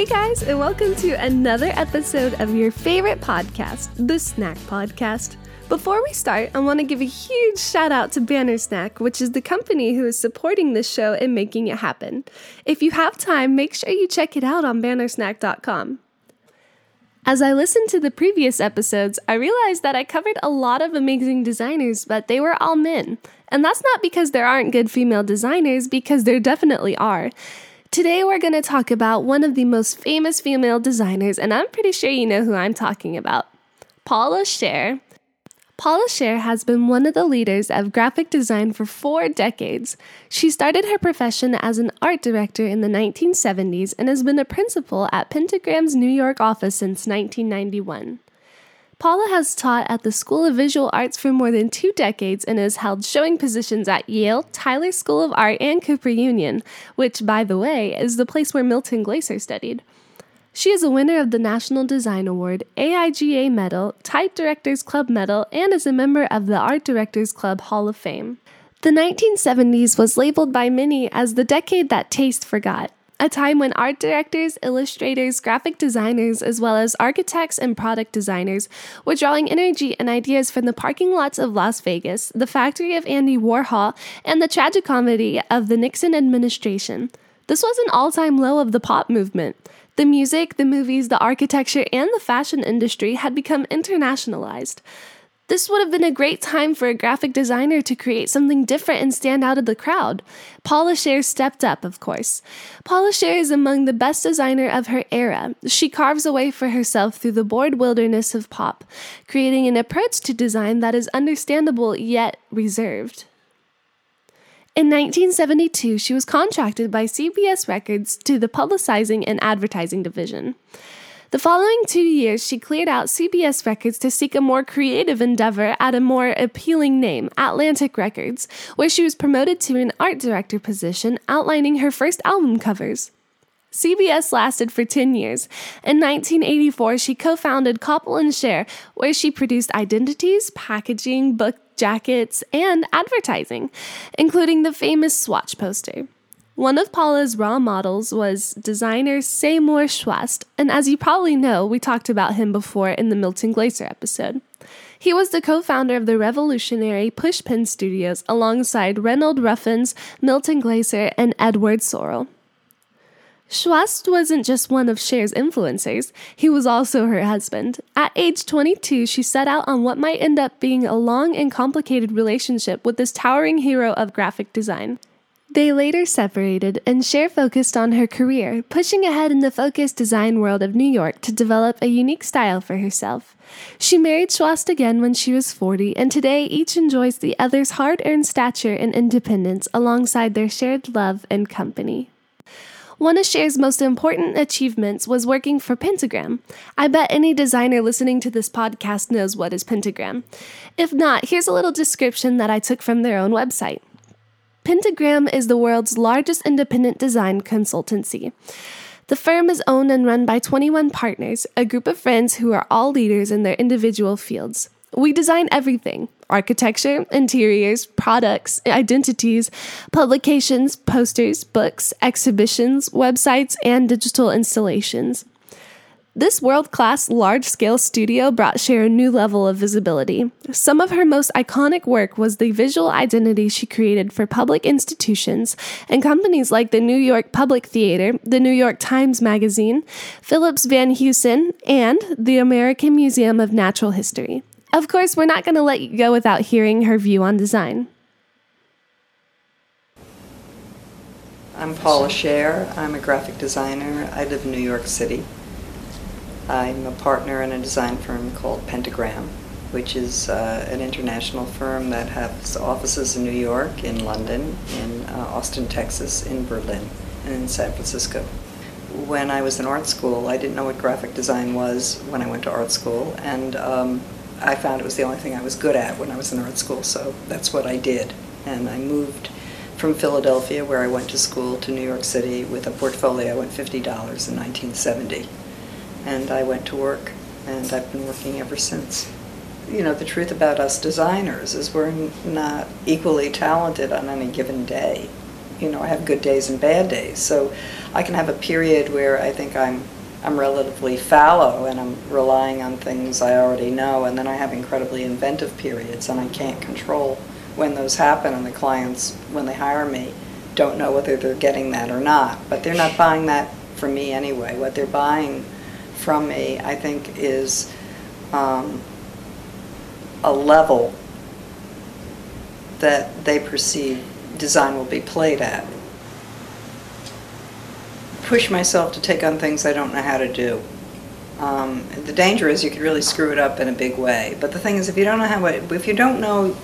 Hey guys, and welcome to another episode of your favorite podcast, the Snack Podcast. Before we start, I want to give a huge shout out to Banner Snack, which is the company who is supporting this show and making it happen. If you have time, make sure you check it out on bannersnack.com. As I listened to the previous episodes, I realized that I covered a lot of amazing designers, but they were all men. And that's not because there aren't good female designers, because there definitely are. Today, we're going to talk about one of the most famous female designers, and I'm pretty sure you know who I'm talking about Paula Scher. Paula Scher has been one of the leaders of graphic design for four decades. She started her profession as an art director in the 1970s and has been a principal at Pentagram's New York office since 1991. Paula has taught at the School of Visual Arts for more than two decades and has held showing positions at Yale, Tyler School of Art, and Cooper Union, which, by the way, is the place where Milton Glaser studied. She is a winner of the National Design Award, AIGA Medal, Type Directors Club Medal, and is a member of the Art Directors Club Hall of Fame. The 1970s was labeled by many as the decade that taste forgot, a time when art directors, illustrators, graphic designers, as well as architects and product designers were drawing energy and ideas from the parking lots of Las Vegas, the factory of Andy Warhol, and the tragicomedy of the Nixon administration. This was an all time low of the pop movement. The music, the movies, the architecture, and the fashion industry had become internationalized. This would have been a great time for a graphic designer to create something different and stand out of the crowd. Paula Scher stepped up, of course. Paula Scher is among the best designer of her era. She carves a way for herself through the bored wilderness of pop, creating an approach to design that is understandable yet reserved. In 1972, she was contracted by CBS Records to the publicizing and advertising division. The following two years, she cleared out CBS Records to seek a more creative endeavor at a more appealing name, Atlantic Records, where she was promoted to an art director position, outlining her first album covers. CBS lasted for 10 years. In 1984, she co founded Koppel and Scher, where she produced identities, packaging, book jackets, and advertising, including the famous Swatch poster. One of Paula's raw models was designer Seymour Chwast, and as you probably know, we talked about him before in the Milton Glaser episode. He was the co founder of the revolutionary Pushpin Studios alongside Reynold Ruffins, Milton Glaser, and Edward Sorel. Chwast wasn't just one of Scher's influencers, he was also her husband. At age 22, she set out on what might end up being a long and complicated relationship with this towering hero of graphic design. They later separated, and Scher focused on her career, pushing ahead in the focused design world of New York to develop a unique style for herself. She married Chwast again when she was 40, and today each enjoys the other's hard earned stature and independence alongside their shared love and company. One of Scher's most important achievements was working for Pentagram. I bet any designer listening to this podcast knows what is Pentagram. If not, here's a little description that I took from their own website. Pentagram is the world's largest independent design consultancy. The firm is owned and run by 21 partners, a group of friends who are all leaders in their individual fields. We design everything architecture, interiors, products, identities, publications, posters, books, exhibitions, websites, and digital installations. This world class, large scale studio brought Scher a new level of visibility. Some of her most iconic work was the visual identity she created for public institutions and companies like the New York Public Theater, the New York Times Magazine, Phillips Van Heusen, and the American Museum of Natural History. Of course, we're not going to let you go without hearing her view on design. I'm Paula Scher. I'm a graphic designer. I live in New York City. I'm a partner in a design firm called Pentagram, which is uh, an international firm that has offices in New York, in London, in uh, Austin, Texas, in Berlin, and in San Francisco. When I was in art school, I didn't know what graphic design was when I went to art school, and um, I found it was the only thing I was good at when I was in art school, so that's what I did. And I moved from Philadelphia, where I went to school, to New York City with a portfolio and $50 in 1970. And I went to work, and I've been working ever since. You know, the truth about us designers is we're not equally talented on any given day. you know, I have good days and bad days. So I can have a period where I think I'm I'm relatively fallow and I'm relying on things I already know, and then I have incredibly inventive periods, and I can't control when those happen. And the clients, when they hire me, don't know whether they're getting that or not. But they're not buying that from me anyway. What they're buying from me, I think, is um, a level that they perceive design will be played at. Push myself to take on things I don't know how to do. Um, the danger is you could really screw it up in a big way. But the thing is, if you don't know how, if you don't know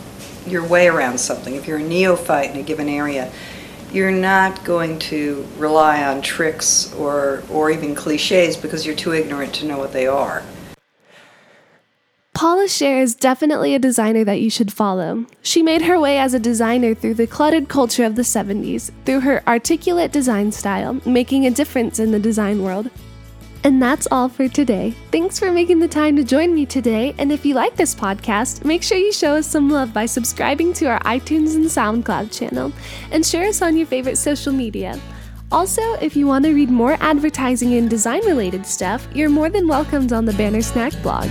your way around something, if you're a neophyte in a given area, you're not going to rely on tricks or, or even cliches because you're too ignorant to know what they are. Paula Scher is definitely a designer that you should follow. She made her way as a designer through the cluttered culture of the 70s, through her articulate design style, making a difference in the design world. And that's all for today. Thanks for making the time to join me today. And if you like this podcast, make sure you show us some love by subscribing to our iTunes and SoundCloud channel and share us on your favorite social media. Also, if you want to read more advertising and design related stuff, you're more than welcomed on the Banner Snack blog.